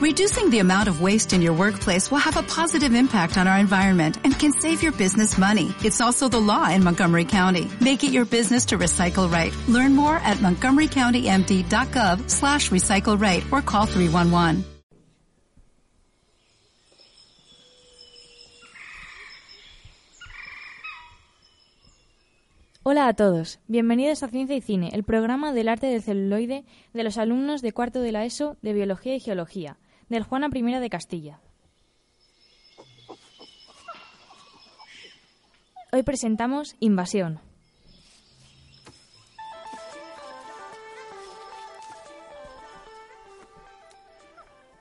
Reducing the amount of waste in your workplace will have a positive impact on our environment and can save your business money. It's also the law in Montgomery County. Make it your business to recycle right. Learn more at montgomerycountymd.gov slash recycle right or call 311. Hola a todos, bienvenidos a Ciencia y Cine, el programa del arte del celuloide de los alumnos de cuarto de la ESO de Biología y Geología, del Juana I de Castilla. Hoy presentamos Invasión.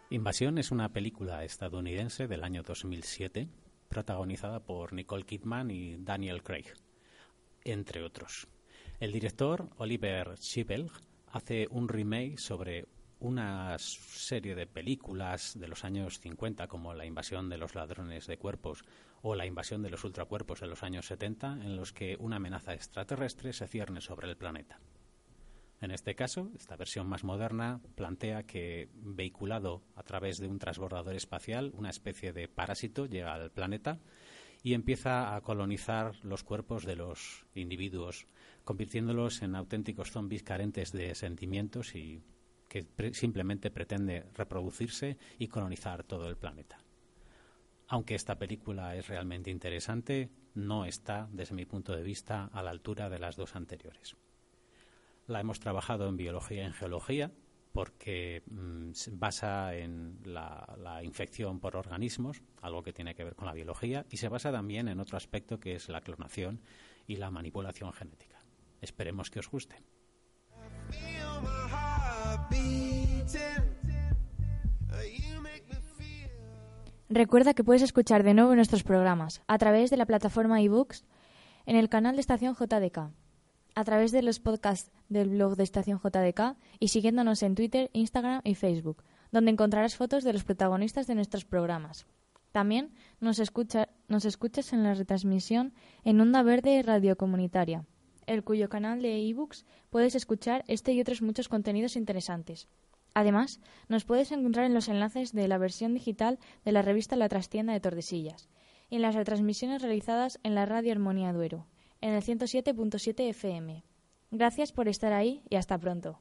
Invasión es una película estadounidense del año 2007, protagonizada por Nicole Kidman y Daniel Craig entre otros. El director Oliver Schiebel hace un remake sobre una serie de películas de los años 50 como La invasión de los ladrones de cuerpos o La invasión de los ultracuerpos de los años 70 en los que una amenaza extraterrestre se cierne sobre el planeta. En este caso, esta versión más moderna plantea que, vehiculado a través de un transbordador espacial, una especie de parásito llega al planeta y empieza a colonizar los cuerpos de los individuos, convirtiéndolos en auténticos zombies carentes de sentimientos y que simplemente pretende reproducirse y colonizar todo el planeta. Aunque esta película es realmente interesante, no está, desde mi punto de vista, a la altura de las dos anteriores. La hemos trabajado en biología y en geología, porque mm, se basa en la, infección por organismos, algo que tiene que ver con la biología, y se basa también en otro aspecto que es la clonación y la manipulación genética. Esperemos que os guste. Recuerda que puedes escuchar de nuevo nuestros programas a través de la plataforma eBooks en el canal de Estación JDK a través de los podcasts del blog de Estación JDK y siguiéndonos en Twitter, Instagram y Facebook, donde encontrarás fotos de los protagonistas de nuestros programas. También nos, escuchas en la retransmisión en Onda Verde Radio Comunitaria, el cuyo canal de ebooks puedes escuchar este y otros muchos contenidos interesantes. Además, nos puedes encontrar en los enlaces de la versión digital de la revista La Trastienda de Tordesillas y en las retransmisiones realizadas en la Radio Armonía Duero en el 107.7 FM. Gracias por estar ahí y hasta pronto.